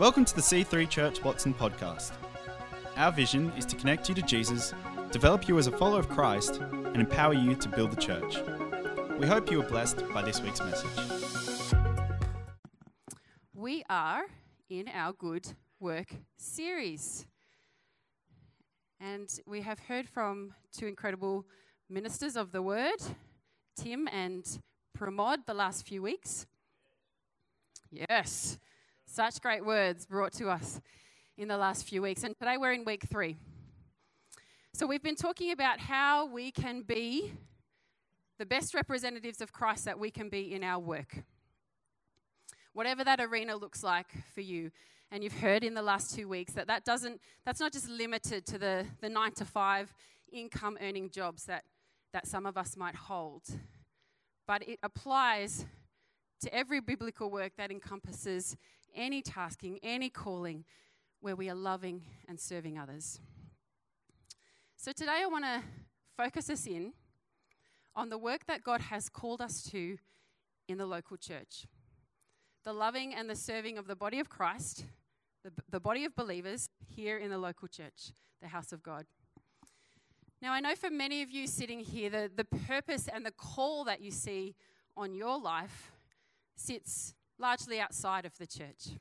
Welcome to the C3 Church Watson podcast. Our vision is to connect you to Jesus, develop you as a follower of Christ, and empower you to build the church. We hope you are blessed by this week's message. We are in our Good Work series. And we have heard from two incredible ministers of the word, Tim and Pramod, the last few weeks. Yes. Such great words brought to us in the last few weeks. And today we're in week three. So we've been talking about how we can be the best representatives of Christ that we can be in our work. Whatever that arena looks like for you. And you've heard in the last two weeks that that doesn't, that's not just limited to the, the nine to five income earning jobs that, that some of us might hold, but it applies to every biblical work that encompasses any tasking, any calling where we are loving and serving others. So today I want to focus us in on the work that God has called us to in the local church. The loving and the serving of the body of Christ, the, the body of believers here in the local church, the house of God. Now, I know for many of you sitting here, the, the purpose and the call that you see on your life sits largely outside of the church.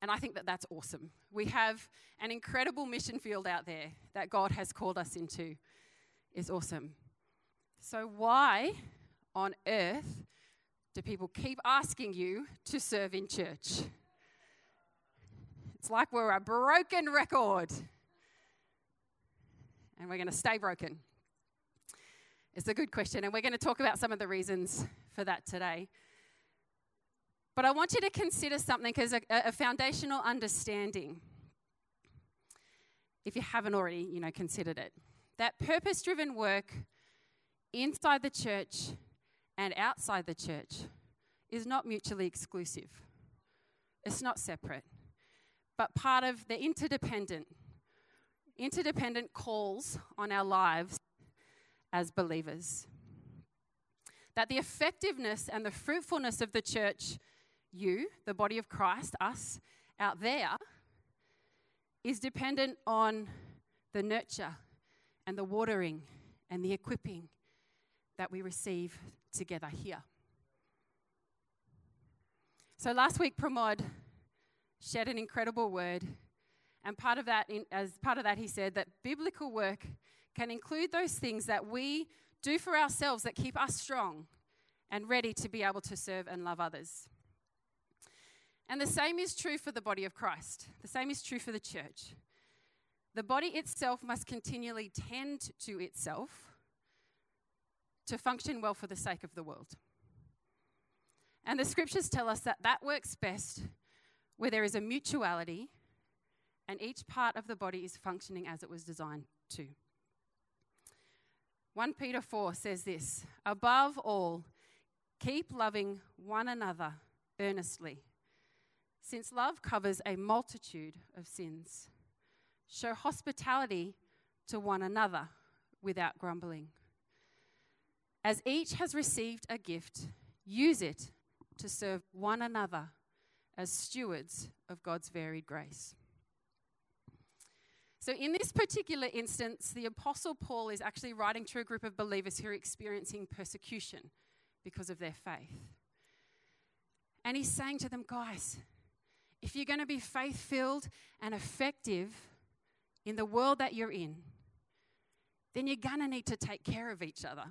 And I think that that's awesome. We have an incredible mission field out there that God has called us into. Is awesome. So why on earth do people keep asking you to serve in church? It's like we're a broken record. And we're going to stay broken. It's a good question, and we're going to talk about some of the reasons for that today. But I want you to consider something as a, a foundational understanding, if you haven't already, you know, considered it. That purpose-driven work inside the church and outside the church is not mutually exclusive. It's not separate, but part of the interdependent, interdependent calls on our lives as believers. That the effectiveness and the fruitfulness of the church you, the body of Christ, us out there, is dependent on the nurture and the watering and the equipping that we receive together here. So last week, Pramod shared an incredible word, and part of that, as part of that, he said that biblical work can include those things that we do for ourselves that keep us strong and ready to be able to serve and love others. And the same is true for the body of Christ. The same is true for the church. The body itself must continually tend to itself to function well for the sake of the world. And the scriptures tell us that that works best where there is a mutuality and each part of the body is functioning as it was designed to. 1 Peter 4 says this Above all, keep loving one another earnestly since love covers a multitude of sins. Show hospitality to one another without grumbling. As each has received a gift, use it to serve one another as stewards of God's varied grace. So, in this particular instance, the Apostle Paul is actually writing to a group of believers who are experiencing persecution because of their faith. And he's saying to them, guys, if you're going to be faith filled and effective in the world that you're in, then you're going to need to take care of each other.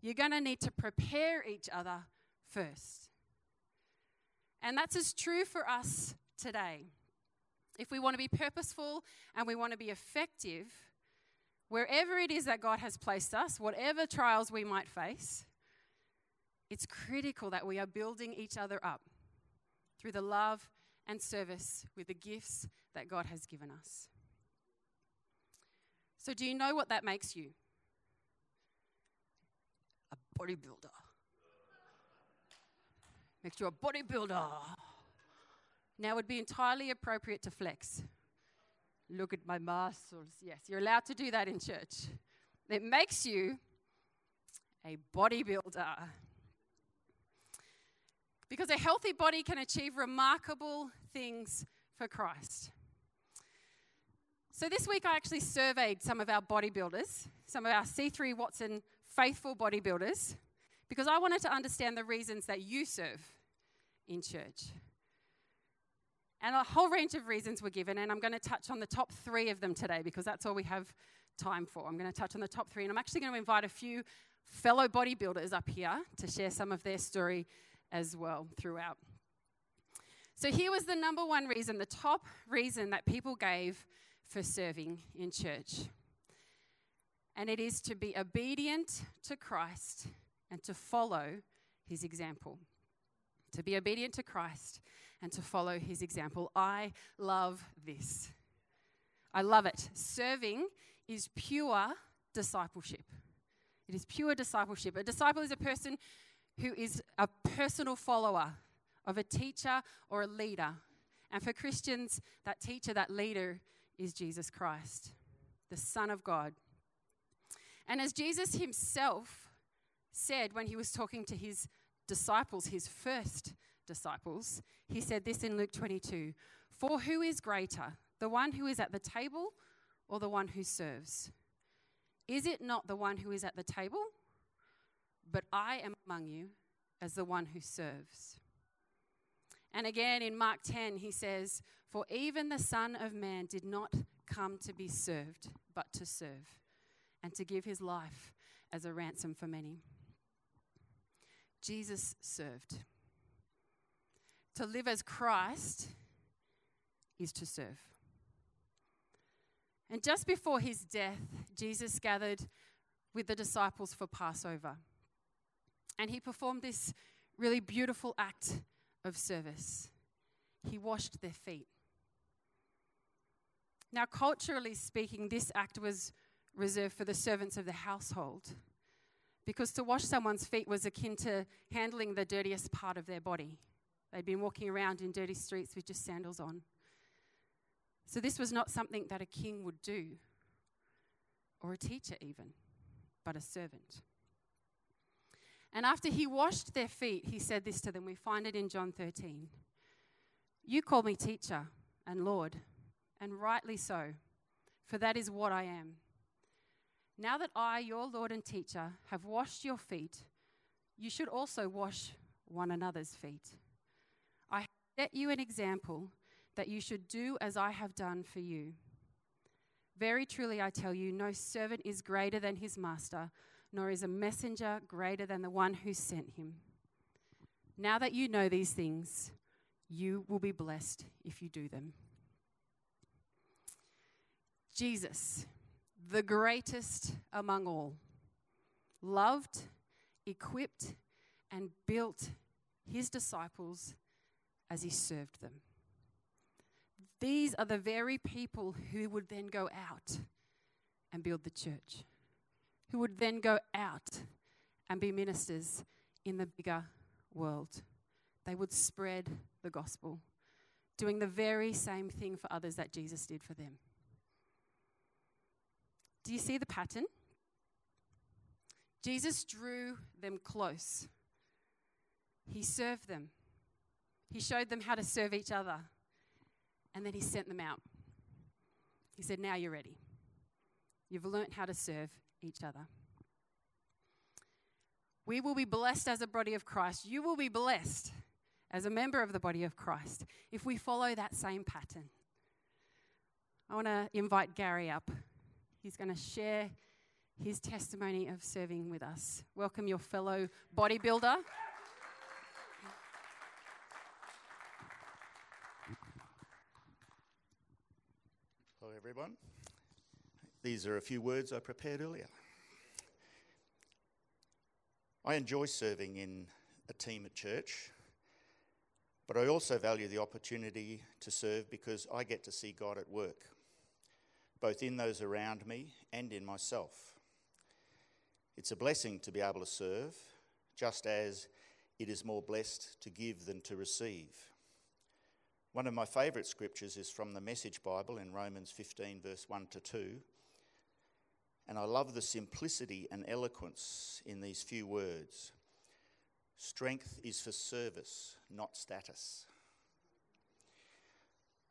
You're going to need to prepare each other first. And that's as true for us today. If we want to be purposeful and we want to be effective, wherever it is that God has placed us, whatever trials we might face, it's critical that we are building each other up through the love and service with the gifts that God has given us. So, do you know what that makes you? A bodybuilder. Makes you a bodybuilder. Now, it would be entirely appropriate to flex. Look at my muscles. Yes, you're allowed to do that in church. It makes you a bodybuilder. Because a healthy body can achieve remarkable things for Christ. So this week I actually surveyed some of our bodybuilders, some of our C3 Watson faithful bodybuilders, because I wanted to understand the reasons that you serve in church. And a whole range of reasons were given, and I'm going to touch on the top three of them today because that's all we have time for. I'm going to touch on the top three, and I'm actually going to invite a few fellow bodybuilders up here to share some of their story as well throughout. So, here was the number one reason, the top reason that people gave for serving in church. And it is to be obedient to Christ and to follow his example. To be obedient to Christ and to follow his example. I love this. I love it. Serving is pure discipleship. It is pure discipleship. A disciple is a person who is a personal follower of a teacher or a leader. And for Christians, that teacher, that leader is Jesus Christ, the Son of God. And as Jesus himself said when he was talking to his disciples, his first disciples, he said this in Luke 22 For who is greater, the one who is at the table or the one who serves? Is it not the one who is at the table? But I am among you as the one who serves. And again in Mark 10, he says, For even the Son of Man did not come to be served, but to serve, and to give his life as a ransom for many. Jesus served. To live as Christ is to serve. And just before his death, Jesus gathered with the disciples for Passover. And he performed this really beautiful act of service. He washed their feet. Now, culturally speaking, this act was reserved for the servants of the household because to wash someone's feet was akin to handling the dirtiest part of their body. They'd been walking around in dirty streets with just sandals on. So, this was not something that a king would do, or a teacher even, but a servant. And after he washed their feet, he said this to them. We find it in John 13. You call me teacher and Lord, and rightly so, for that is what I am. Now that I, your Lord and teacher, have washed your feet, you should also wash one another's feet. I set you an example that you should do as I have done for you. Very truly, I tell you, no servant is greater than his master nor is a messenger greater than the one who sent him. Now that you know these things, you will be blessed if you do them. Jesus, the greatest among all, loved, equipped, and built his disciples as he served them. These are the very people who would then go out and build the church who would then go out and be ministers in the bigger world. They would spread the gospel, doing the very same thing for others that Jesus did for them. Do you see the pattern? Jesus drew them close. He served them. He showed them how to serve each other. And then he sent them out. He said, Now you're ready. You've learnt how to serve each other. We will be blessed as a body of Christ. You will be blessed as a member of the body of Christ if we follow that same pattern. I want to invite Gary up. He's going to share his testimony of serving with us. Welcome your fellow bodybuilder. Hello, everyone. These are a few words I prepared earlier. I enjoy serving in a team at church, but I also value the opportunity to serve because I get to see God at work, both in those around me and in myself. It's a blessing to be able to serve, just as it is more blessed to give than to receive. One of my favourite scriptures is from the Message Bible in Romans 15, verse 1 to 2 and I love the simplicity and eloquence in these few words. Strength is for service, not status.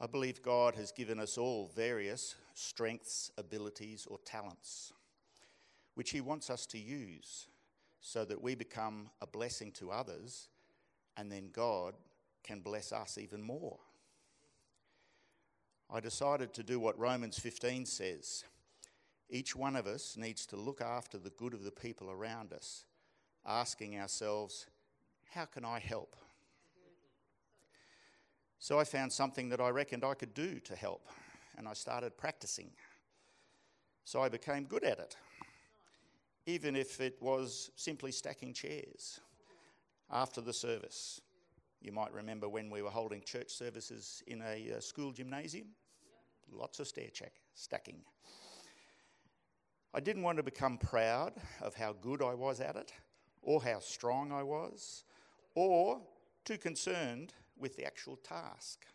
I believe God has given us all various strengths, abilities, or talents, which He wants us to use so that we become a blessing to others, and then God can bless us even more. I decided to do what Romans 15 says. Each one of us needs to look after the good of the people around us, asking ourselves, how can I help? So I found something that I reckoned I could do to help, and I started practicing. So I became good at it, even if it was simply stacking chairs after the service. You might remember when we were holding church services in a uh, school gymnasium. Lots of stair check, stacking. I didn't want to become proud of how good I was at it, or how strong I was, or too concerned with the actual task.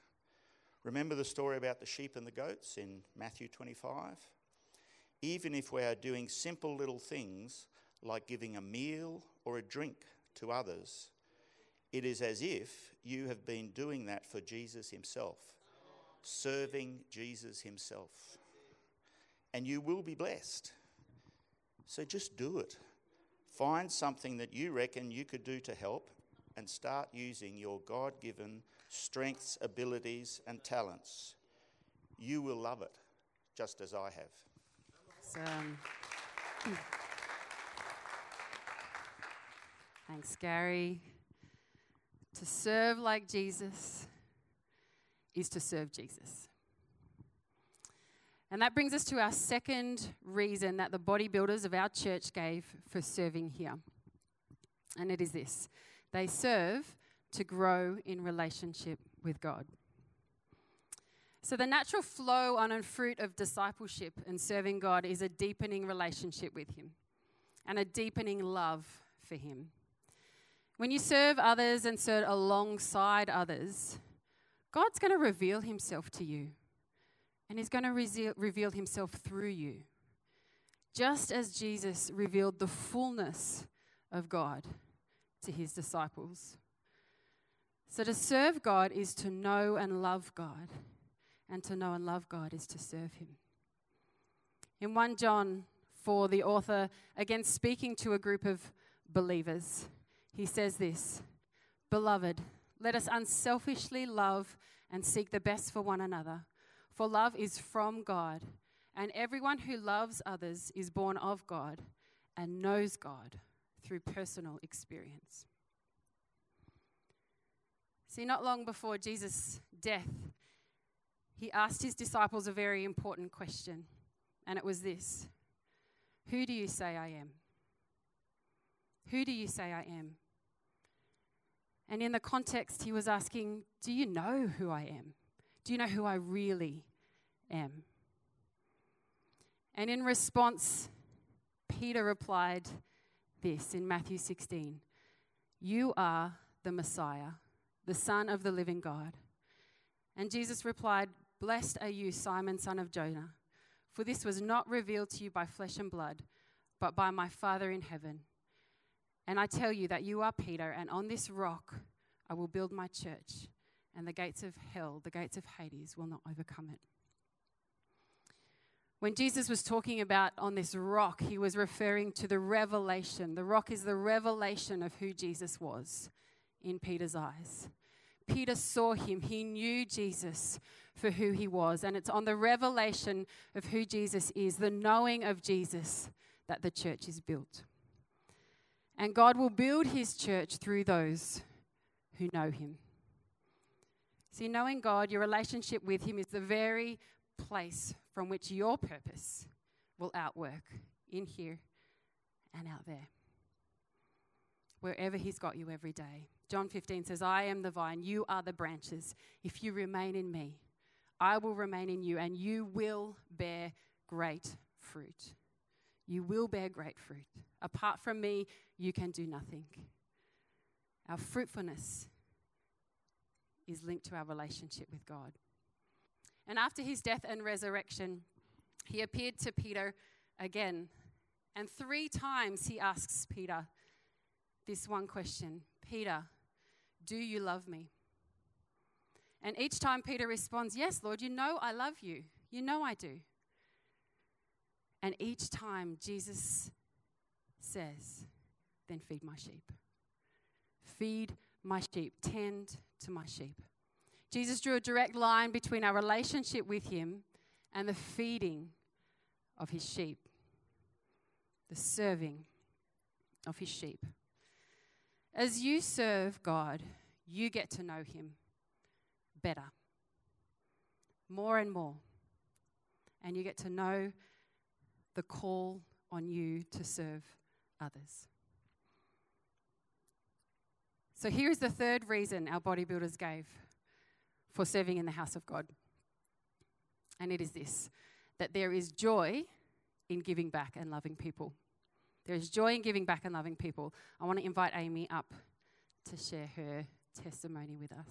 Remember the story about the sheep and the goats in Matthew 25? Even if we are doing simple little things like giving a meal or a drink to others, it is as if you have been doing that for Jesus Himself, serving Jesus Himself. And you will be blessed. So just do it. Find something that you reckon you could do to help and start using your God given strengths, abilities, and talents. You will love it, just as I have. Thanks, Gary. To serve like Jesus is to serve Jesus. And that brings us to our second reason that the bodybuilders of our church gave for serving here. And it is this they serve to grow in relationship with God. So, the natural flow on and fruit of discipleship and serving God is a deepening relationship with Him and a deepening love for Him. When you serve others and serve alongside others, God's going to reveal Himself to you and He's going to reveal Himself through you, just as Jesus revealed the fullness of God to his disciples. So to serve God is to know and love God, and to know and love God is to serve him. In 1 John 4, the author, again speaking to a group of believers, he says this Beloved, let us unselfishly love and seek the best for one another, for love is from God, and everyone who loves others is born of God and knows God through personal experience. See, not long before Jesus' death, he asked his disciples a very important question, and it was this Who do you say I am? Who do you say I am? And in the context, he was asking, Do you know who I am? Do you know who I really am? And in response, Peter replied, this in Matthew 16 You are the Messiah, the Son of the living God. And Jesus replied, Blessed are you, Simon, son of Jonah, for this was not revealed to you by flesh and blood, but by my Father in heaven. And I tell you that you are Peter, and on this rock I will build my church, and the gates of hell, the gates of Hades, will not overcome it. When Jesus was talking about on this rock, he was referring to the revelation. The rock is the revelation of who Jesus was in Peter's eyes. Peter saw him, he knew Jesus for who he was. And it's on the revelation of who Jesus is, the knowing of Jesus, that the church is built. And God will build his church through those who know him. See, knowing God, your relationship with him is the very place from which your purpose will outwork in here and out there. Wherever He's got you every day. John 15 says, I am the vine, you are the branches. If you remain in me, I will remain in you, and you will bear great fruit. You will bear great fruit. Apart from me, you can do nothing. Our fruitfulness is linked to our relationship with God. And after his death and resurrection, he appeared to Peter again. And three times he asks Peter this one question Peter, do you love me? And each time Peter responds, Yes, Lord, you know I love you. You know I do. And each time Jesus says, Then feed my sheep. Feed my sheep. Tend to my sheep. Jesus drew a direct line between our relationship with Him and the feeding of His sheep, the serving of His sheep. As you serve God, you get to know Him better, more and more. And you get to know the call on you to serve others. So here's the third reason our bodybuilders gave for serving in the house of God. And it is this that there is joy in giving back and loving people. There is joy in giving back and loving people. I want to invite Amy up to share her testimony with us.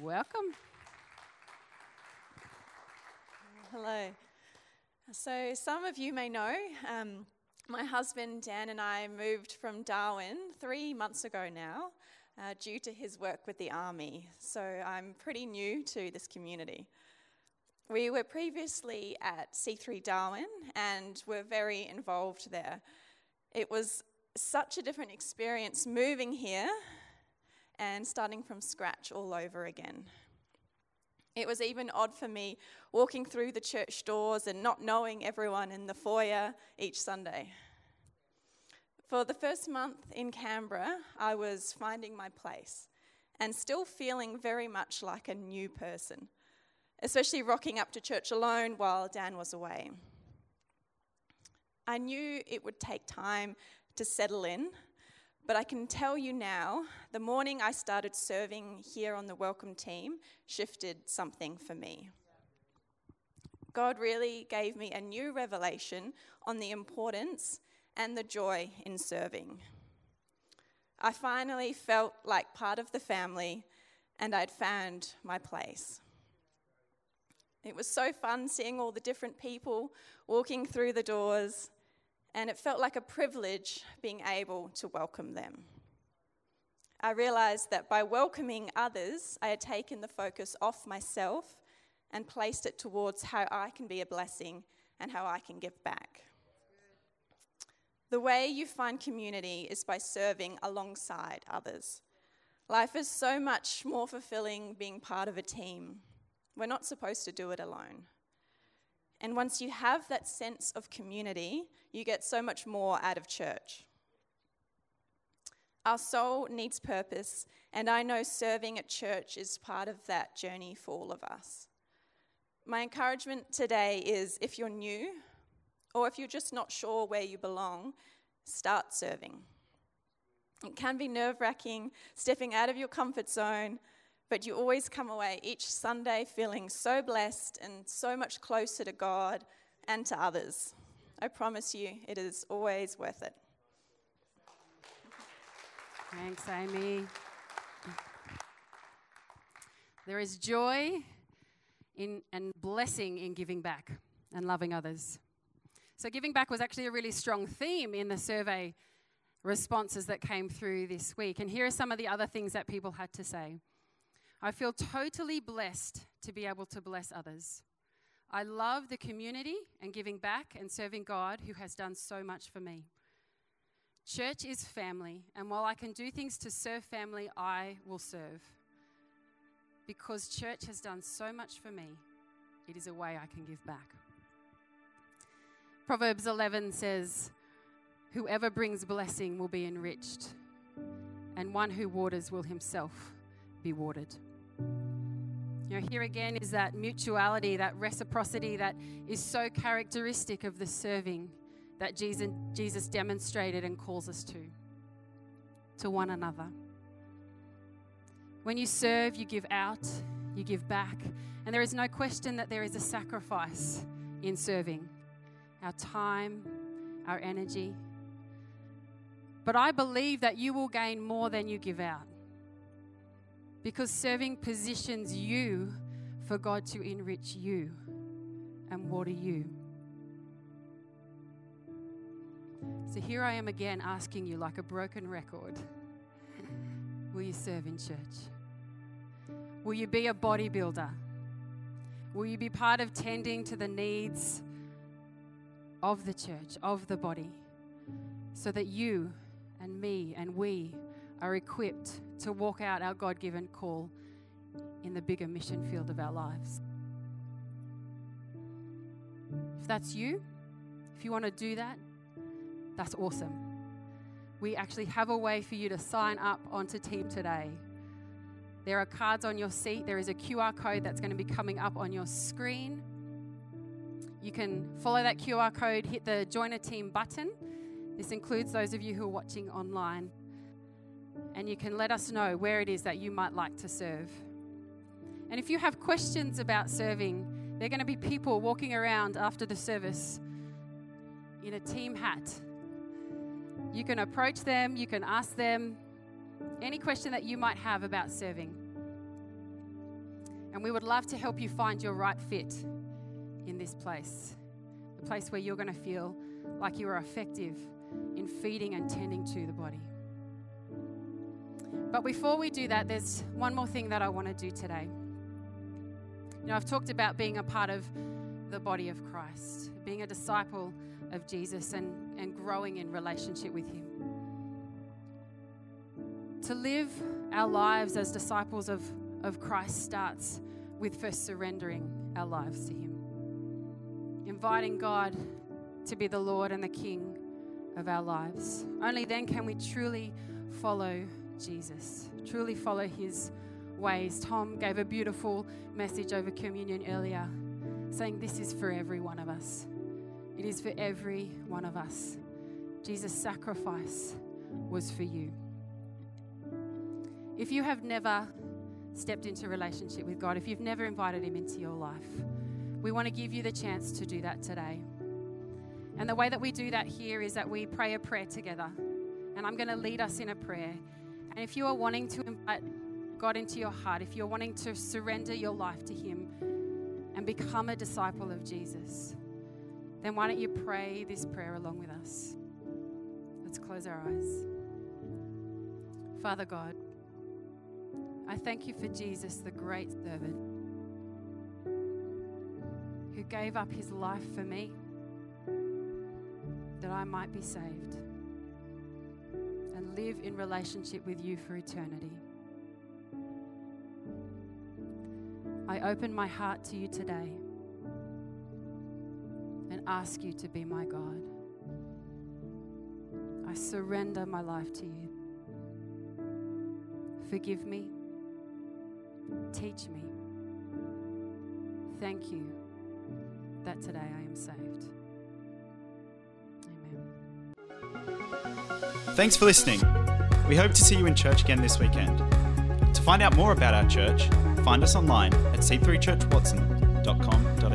Welcome. Hello. So, some of you may know um, my husband Dan and I moved from Darwin three months ago now uh, due to his work with the Army. So, I'm pretty new to this community. We were previously at C3 Darwin and were very involved there. It was such a different experience moving here and starting from scratch all over again. It was even odd for me walking through the church doors and not knowing everyone in the foyer each Sunday. For the first month in Canberra, I was finding my place and still feeling very much like a new person, especially rocking up to church alone while Dan was away. I knew it would take time to settle in, but I can tell you now, the morning I started serving here on the welcome team shifted something for me. God really gave me a new revelation on the importance and the joy in serving. I finally felt like part of the family and I'd found my place. It was so fun seeing all the different people walking through the doors and it felt like a privilege being able to welcome them. I realized that by welcoming others, I had taken the focus off myself and placed it towards how I can be a blessing and how I can give back. The way you find community is by serving alongside others. Life is so much more fulfilling being part of a team. We're not supposed to do it alone. And once you have that sense of community, you get so much more out of church. Our soul needs purpose, and I know serving at church is part of that journey for all of us. My encouragement today is if you're new, or if you're just not sure where you belong, start serving. It can be nerve wracking, stepping out of your comfort zone, but you always come away each Sunday feeling so blessed and so much closer to God and to others. I promise you, it is always worth it. Thanks, Amy. There is joy in, and blessing in giving back and loving others. So, giving back was actually a really strong theme in the survey responses that came through this week. And here are some of the other things that people had to say. I feel totally blessed to be able to bless others. I love the community and giving back and serving God who has done so much for me. Church is family, and while I can do things to serve family, I will serve. Because church has done so much for me, it is a way I can give back. Proverbs 11 says, Whoever brings blessing will be enriched, and one who waters will himself be watered. You know, here again is that mutuality, that reciprocity that is so characteristic of the serving that Jesus, Jesus demonstrated and calls us to, to one another. When you serve, you give out, you give back, and there is no question that there is a sacrifice in serving our time, our energy. But I believe that you will gain more than you give out because serving positions you for God to enrich you and water you. So here I am again asking you, like a broken record, will you serve in church? Will you be a bodybuilder? Will you be part of tending to the needs of the church, of the body, so that you and me and we are equipped to walk out our God given call in the bigger mission field of our lives? If that's you, if you want to do that, that's awesome. We actually have a way for you to sign up onto Team today. There are cards on your seat. There is a QR code that's going to be coming up on your screen. You can follow that QR code, hit the Join a Team button. This includes those of you who are watching online. And you can let us know where it is that you might like to serve. And if you have questions about serving, there are going to be people walking around after the service in a team hat. You can approach them, you can ask them any question that you might have about serving. And we would love to help you find your right fit in this place, the place where you're going to feel like you are effective in feeding and tending to the body. But before we do that, there's one more thing that I want to do today. You know, I've talked about being a part of the body of Christ, being a disciple of Jesus, and, and growing in relationship with Him. To live our lives as disciples of, of Christ starts with first surrendering our lives to Him, inviting God to be the Lord and the King of our lives. Only then can we truly follow Jesus, truly follow His ways. Tom gave a beautiful message over communion earlier, saying, This is for every one of us. It is for every one of us. Jesus' sacrifice was for you. If you have never stepped into a relationship with God, if you've never invited Him into your life, we want to give you the chance to do that today. And the way that we do that here is that we pray a prayer together. And I'm going to lead us in a prayer. And if you are wanting to invite God into your heart, if you're wanting to surrender your life to Him and become a disciple of Jesus, then why don't you pray this prayer along with us? Let's close our eyes. Father God, I thank you for Jesus, the great servant, who gave up his life for me that I might be saved live in relationship with you for eternity. I open my heart to you today and ask you to be my God. I surrender my life to you. Forgive me. Teach me. Thank you that today I am saved. Thanks for listening. We hope to see you in church again this weekend. To find out more about our church, find us online at c3churchwatson.com.au.